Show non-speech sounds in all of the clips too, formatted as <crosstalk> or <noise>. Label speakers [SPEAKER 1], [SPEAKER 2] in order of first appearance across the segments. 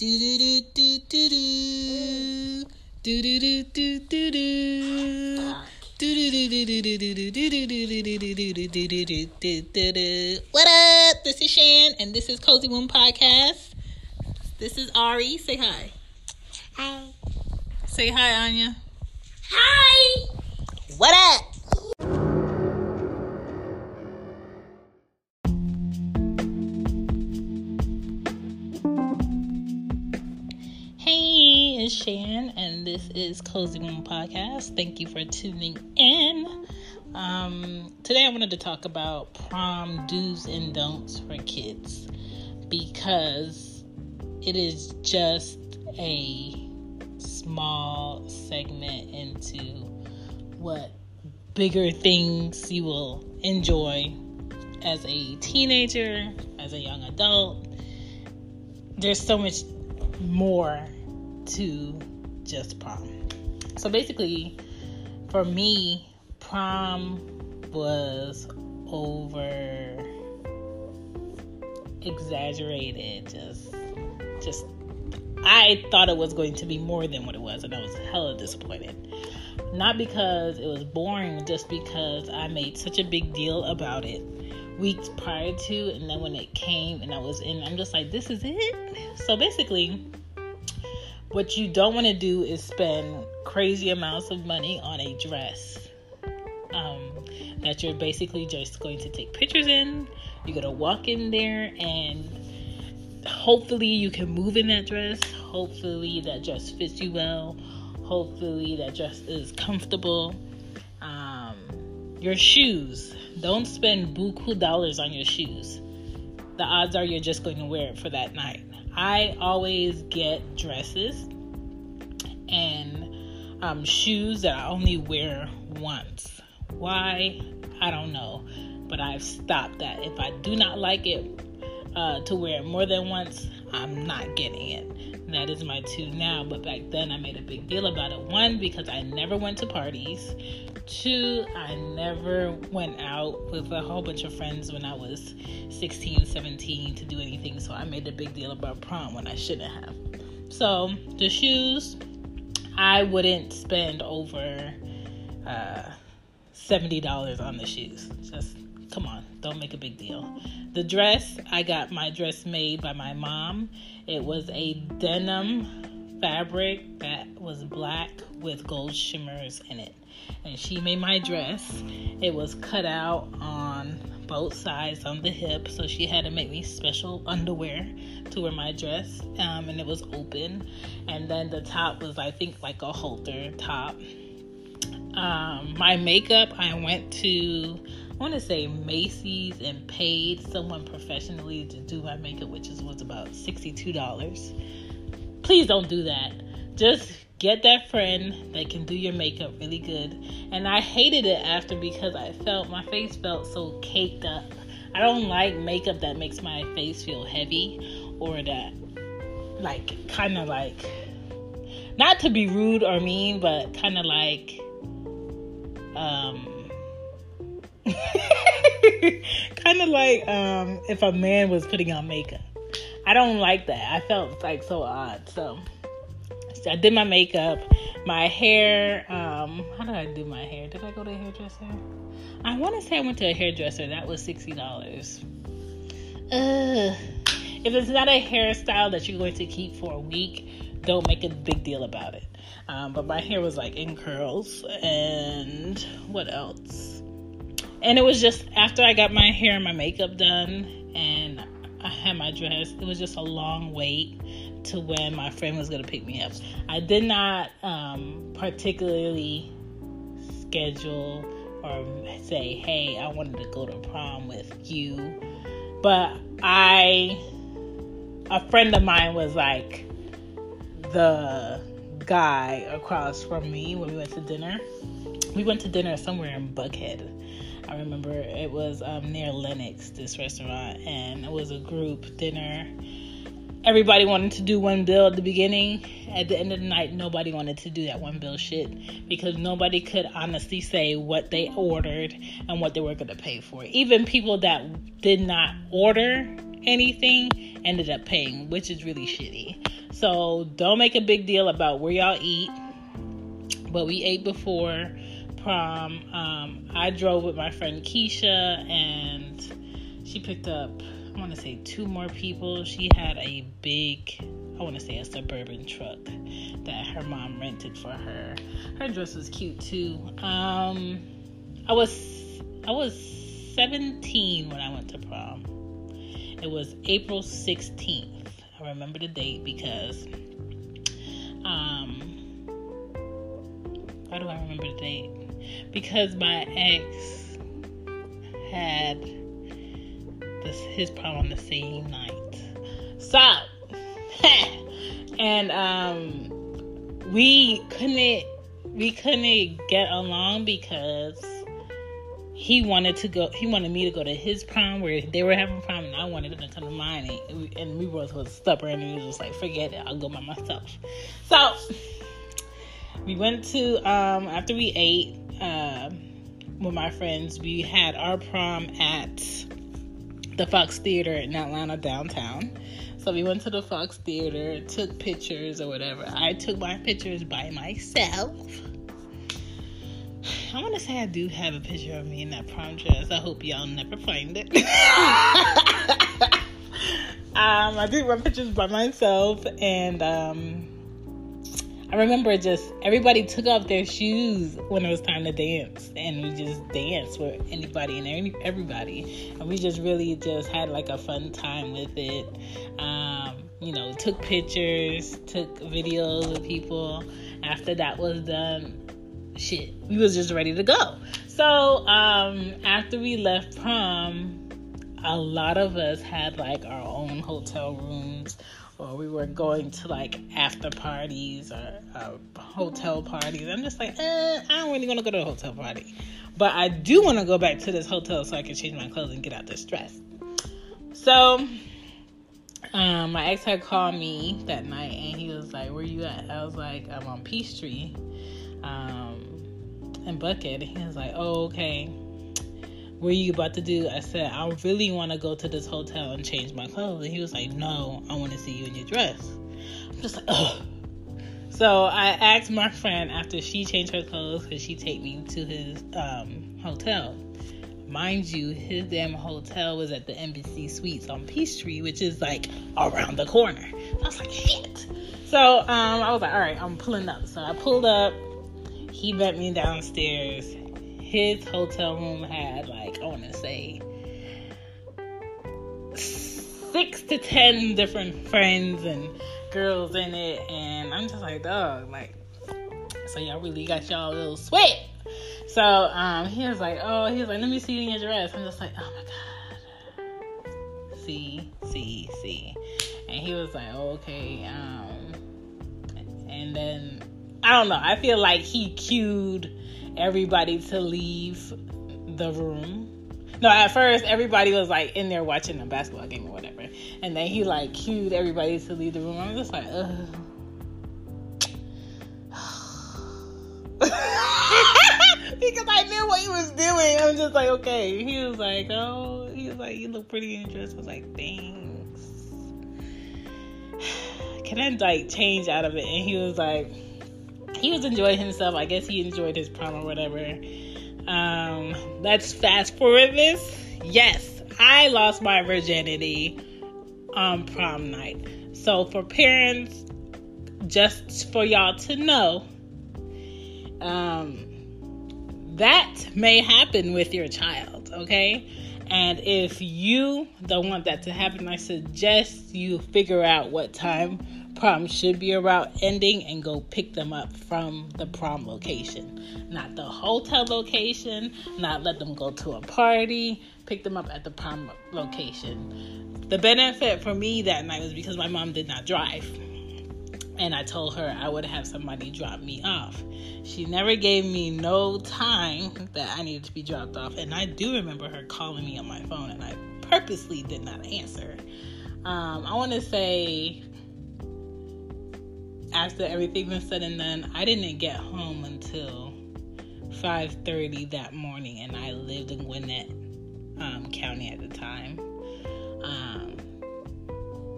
[SPEAKER 1] Do do do do do do. Do do do do do do. What up? This is Shan, and this is Cozy Womb Podcast. This is Ari. Say hi.
[SPEAKER 2] Hi.
[SPEAKER 1] Say hi, Anya.
[SPEAKER 2] Hi.
[SPEAKER 1] What up? It's Shan, and this is Cozy Womb Podcast. Thank you for tuning in. Um, today, I wanted to talk about prom do's and don'ts for kids because it is just a small segment into what bigger things you will enjoy as a teenager, as a young adult. There's so much more to just prom. So basically, for me, prom was over exaggerated. Just, just, I thought it was going to be more than what it was, and I was hella disappointed. Not because it was boring, just because I made such a big deal about it weeks prior to, and then when it came and I was in, I'm just like, this is it. So basically, what you don't want to do is spend crazy amounts of money on a dress um, that you're basically just going to take pictures in. You're gonna walk in there and hopefully you can move in that dress. Hopefully that dress fits you well. Hopefully that dress is comfortable. Um, your shoes. Don't spend buku dollars on your shoes. The odds are you're just going to wear it for that night. I always get dresses and um, shoes that I only wear once. Why? I don't know. But I've stopped that. If I do not like it uh, to wear it more than once, I'm not getting it. And that is my two now. But back then, I made a big deal about it. One, because I never went to parties. Two, I never went out with a whole bunch of friends when I was 16, 17 to do anything. So I made a big deal about prom when I shouldn't have. So the shoes, I wouldn't spend over uh, $70 on the shoes. Just come on, don't make a big deal. The dress, I got my dress made by my mom. It was a denim fabric that was black with gold shimmers in it. And she made my dress. It was cut out on both sides on the hip, so she had to make me special underwear to wear my dress. Um, and it was open. And then the top was, I think, like a halter top. Um, my makeup, I went to, I want to say Macy's and paid someone professionally to do my makeup, which is, was about $62. Please don't do that. Just get that friend that can do your makeup really good. And I hated it after because I felt my face felt so caked up. I don't like makeup that makes my face feel heavy or that, like, kind of like, not to be rude or mean, but kind of like, um <laughs> kind of like um if a man was putting on makeup. I don't like that. I felt like so odd so, so i did my makeup. My hair um how did i do my hair? Did i go to a hairdresser? I want to say i went to a hairdresser. That was $60 Ugh. if it's not a hairstyle that you're going to keep for a week don't make a big deal about it. Um, but my hair was like in curls. And what else? And it was just after I got my hair and my makeup done and I had my dress, it was just a long wait to when my friend was going to pick me up. I did not um, particularly schedule or say, hey, I wanted to go to prom with you, but I a friend of mine was like the guy across from me when we went to dinner. We went to dinner somewhere in Buckhead. I remember it was um, near Lenox, this restaurant, and it was a group dinner. Everybody wanted to do one bill at the beginning. At the end of the night, nobody wanted to do that one bill shit because nobody could honestly say what they ordered and what they were going to pay for. Even people that did not order anything ended up paying, which is really shitty. So don't make a big deal about where y'all eat. But we ate before prom. Um, I drove with my friend Keisha, and she picked up, I want to say, two more people. She had a big, I want to say, a suburban truck that her mom rented for her. Her dress was cute too. Um, I was, I was 17 when I went to prom. It was April 16th. I remember the date because, um, why do I remember the date? Because my ex had this his prom on the same night. So, <laughs> and um, we couldn't we couldn't get along because he wanted to go he wanted me to go to his prom where they were having a prom and I wanted them to come to mine and we, and we both was stubborn and he was just like forget it I'll go by myself so we went to um after we ate uh, with my friends we had our prom at the Fox Theater in Atlanta downtown so we went to the Fox Theater took pictures or whatever I took my pictures by myself <sighs> I want to say I do have a picture of me in that prom dress. I hope y'all never find it. <laughs> um, I did my pictures by myself, and um, I remember just everybody took off their shoes when it was time to dance, and we just danced with anybody and any, everybody, and we just really just had like a fun time with it. Um, you know, took pictures, took videos of people. After that was done, shit, we was just ready to go. So um, after we left prom, a lot of us had like our own hotel rooms, or we were going to like after parties or uh, hotel parties. I'm just like, eh, I don't really want to go to a hotel party, but I do want to go back to this hotel so I can change my clothes and get out this dress. So. Um, my ex had called me that night and he was like, Where you at? I was like, I'm on Peachtree. Um, and Buckhead. He was like, "Oh, okay. What are you about to do?" I said, "I really want to go to this hotel and change my clothes." And he was like, "No, I want to see you in your dress." I'm just like, "Oh." So I asked my friend after she changed her clothes, could she take me to his um, hotel? Mind you, his damn hotel was at the Embassy Suites on Peachtree, which is like around the corner. I was like, shit. So um, I was like, all right, I'm pulling up. So I pulled up he met me downstairs. His hotel room had like I want to say six to ten different friends and girls in it, and I'm just like, dog, like, so y'all really got y'all a little sweat. So um, he was like, oh, he was like, let me see you in your dress. I'm just like, oh my god, see, see, see, and he was like, oh, okay, um, and then I don't know. I feel like he cued everybody to leave the room. No, at first everybody was like in there watching a basketball game or whatever, and then he like cued everybody to leave the room. I'm just like, ugh. <sighs> because I knew what he was doing. I'm just like, okay. He was like, oh, he was like, you look pretty interested. I was like, thanks. <sighs> Can I like change out of it? And he was like he was enjoying himself. I guess he enjoyed his prom or whatever. Um, let's fast forward this. Yes, I lost my virginity on prom night. So for parents, just for y'all to know, um, that may happen with your child, okay? And if you don't want that to happen, I suggest you figure out what time prom should be a route ending and go pick them up from the prom location, not the hotel location, not let them go to a party, pick them up at the prom location. The benefit for me that night was because my mom did not drive. And I told her I would have somebody drop me off. She never gave me no time that I needed to be dropped off. And I do remember her calling me on my phone, and I purposely did not answer. Um, I want to say after everything was said and done, I didn't get home until 5:30 that morning, and I lived in Gwinnett um, County at the time, um,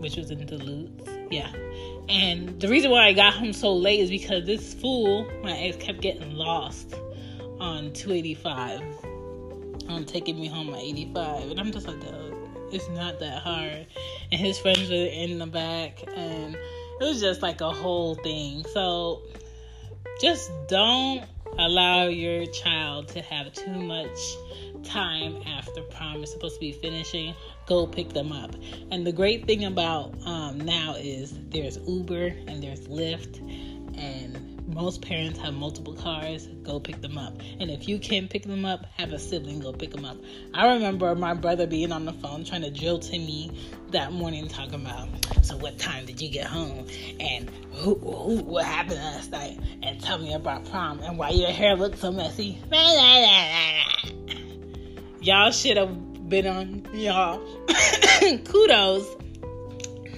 [SPEAKER 1] which was in Duluth. Yeah, and the reason why I got home so late is because this fool, my ex, kept getting lost on 285, um, taking me home at 85, and I'm just like, it's not that hard. And his friends were in the back, and it was just like a whole thing. So just don't allow your child to have too much time after prom. Is supposed to be finishing. Go pick them up. And the great thing about um, now is there's uber and there's lyft most parents have multiple cars go pick them up. And if you can't pick them up have a sibling go pick them up. I remember my brother being on the phone trying to drill to me that morning talking about so what time did you get home? And who, who what happened last night? And tell me about prom and why your hair looks so messy. <laughs> Y'all should have been on y'all. <coughs> Kudos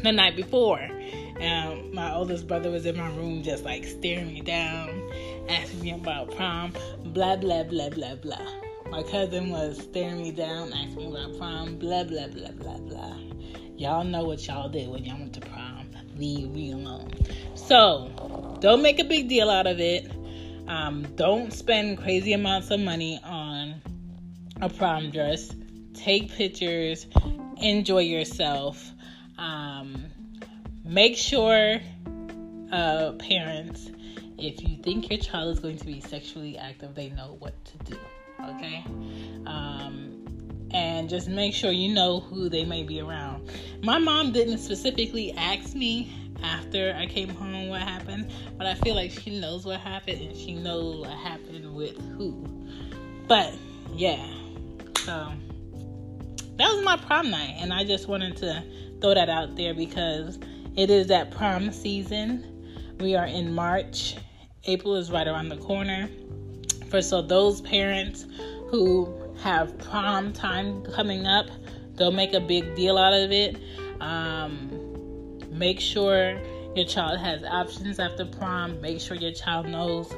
[SPEAKER 1] the night before and my oldest brother was in my room just like staring me down, asking me about prom, blah, blah, blah, blah, blah. My cousin was staring me down, asking me about prom, blah, blah, blah, blah, blah. Y'all know what y'all did when y'all went to prom. Leave me alone. So, don't make a big deal out of it. Um, don't spend crazy amounts of money on a prom dress. Take pictures. Enjoy yourself. Um, make sure, uh, parents, if you think your child is going to be sexually active, they know what to do. Okay? Um, and just make sure you know who they may be around. My mom didn't specifically ask me after I came home what happened, but I feel like she knows what happened and she knows what happened with who. But yeah, so that was my prom night, and I just wanted to throw that out there because it is that prom season. We are in March. April is right around the corner. For so those parents who have prom time coming up, don't make a big deal out of it. Um, make sure your child has options after prom. Make sure your child knows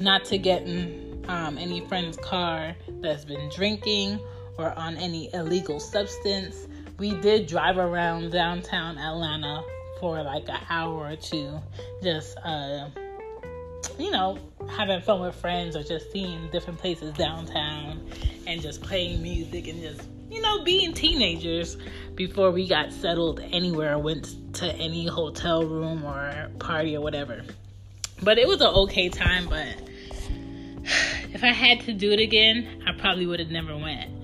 [SPEAKER 1] not to get in um, any friend's car that's been drinking or on any illegal substance we did drive around downtown Atlanta for like an hour or two, just uh, you know, having fun with friends or just seeing different places downtown and just playing music and just you know being teenagers before we got settled anywhere or went to any hotel room or party or whatever. But it was an okay time, but <sighs> if I had to do it again, I probably would have never went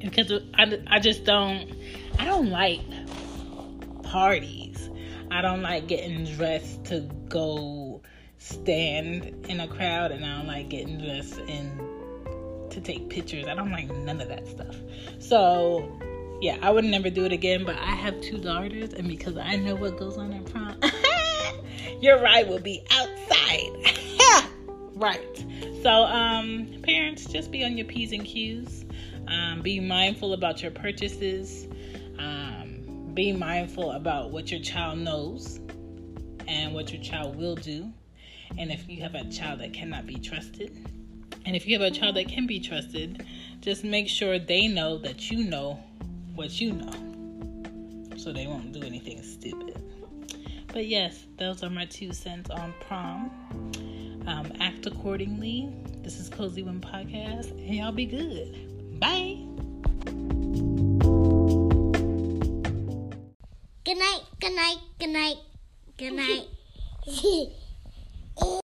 [SPEAKER 1] because I, I just don't I don't like parties. I don't like getting dressed to go stand in a crowd and I don't like getting dressed in to take pictures. I don't like none of that stuff. So yeah, I would never do it again, but I have two daughters and because I know what goes on in prom, <laughs> your ride will be outside. <laughs> right. So um parents just be on your P's and Q's. Um, be mindful about your purchases. Um, be mindful about what your child knows and what your child will do. And if you have a child that cannot be trusted, and if you have a child that can be trusted, just make sure they know that you know what you know so they won't do anything stupid. But yes, those are my two cents on prom. Um, act accordingly. This is Cozy Womb Podcast, and y'all be good. Bye.